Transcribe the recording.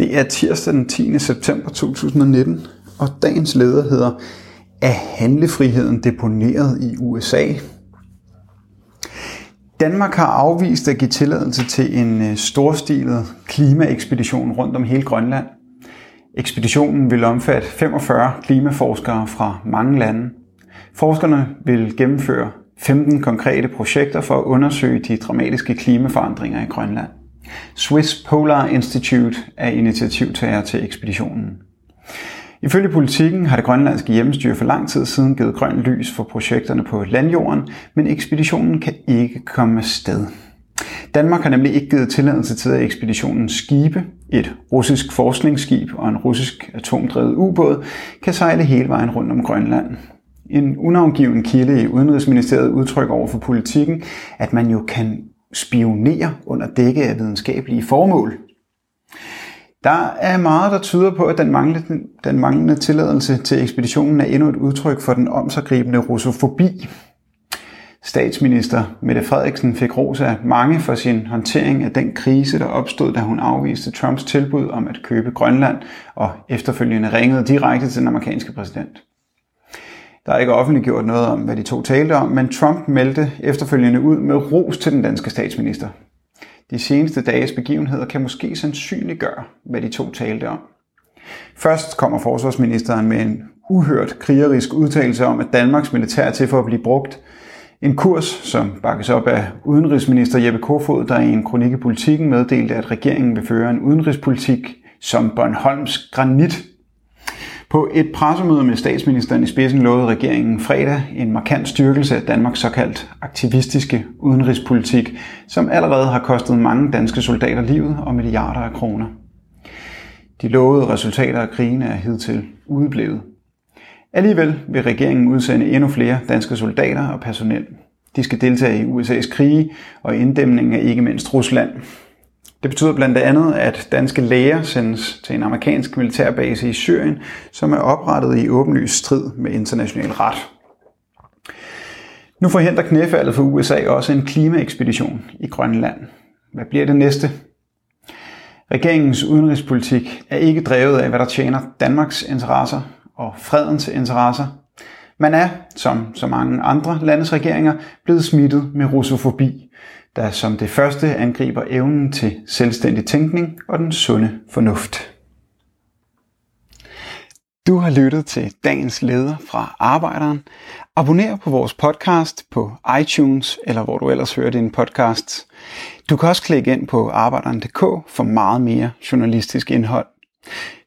Det er tirsdag den 10. september 2019, og dagens leder hedder Er handlefriheden deponeret i USA? Danmark har afvist at give tilladelse til en øh, storstilet klimaekspedition rundt om hele Grønland. Ekspeditionen vil omfatte 45 klimaforskere fra mange lande. Forskerne vil gennemføre 15 konkrete projekter for at undersøge de dramatiske klimaforandringer i Grønland. Swiss Polar Institute er initiativtager til ekspeditionen. Ifølge politikken har det grønlandske hjemmestyre for lang tid siden givet grønt lys for projekterne på landjorden, men ekspeditionen kan ikke komme sted. Danmark har nemlig ikke givet tilladelse til, at ekspeditionens skibe, et russisk forskningsskib og en russisk atomdrevet ubåd, kan sejle hele vejen rundt om Grønland. En unavngiven kilde i Udenrigsministeriet udtrykker over for politikken, at man jo kan spionere under dække af videnskabelige formål. Der er meget, der tyder på, at den manglende, den manglende tilladelse til ekspeditionen er endnu et udtryk for den omsaggribende russofobi. Statsminister Mette Frederiksen fik ros af mange for sin håndtering af den krise, der opstod, da hun afviste Trumps tilbud om at købe Grønland og efterfølgende ringede direkte til den amerikanske præsident. Der er ikke offentliggjort noget om, hvad de to talte om, men Trump meldte efterfølgende ud med ros til den danske statsminister. De seneste dages begivenheder kan måske sandsynliggøre, hvad de to talte om. Først kommer forsvarsministeren med en uhørt krigerisk udtalelse om, at Danmarks militær er til for at blive brugt. En kurs, som bakkes op af udenrigsminister Jeppe Kofod, der i en kronik i politikken meddelte, at regeringen vil føre en udenrigspolitik som Bornholms granit på et pressemøde med statsministeren i spidsen lovede regeringen fredag en markant styrkelse af Danmarks såkaldt aktivistiske udenrigspolitik, som allerede har kostet mange danske soldater livet og milliarder af kroner. De lovede resultater af krigen er hidtil udeblevet. Alligevel vil regeringen udsende endnu flere danske soldater og personel. De skal deltage i USA's krige og inddæmningen af ikke mindst Rusland. Det betyder blandt andet, at danske læger sendes til en amerikansk militærbase i Syrien, som er oprettet i åbenlys strid med international ret. Nu forhindrer knæfaldet for USA også en klimaekspedition i Grønland. Hvad bliver det næste? Regeringens udenrigspolitik er ikke drevet af, hvad der tjener Danmarks interesser og fredens interesser. Man er, som så mange andre landes regeringer, blevet smittet med russofobi, der som det første angriber evnen til selvstændig tænkning og den sunde fornuft. Du har lyttet til dagens leder fra Arbejderen. Abonner på vores podcast på iTunes eller hvor du ellers hører din podcast. Du kan også klikke ind på arbejderen.dk for meget mere journalistisk indhold.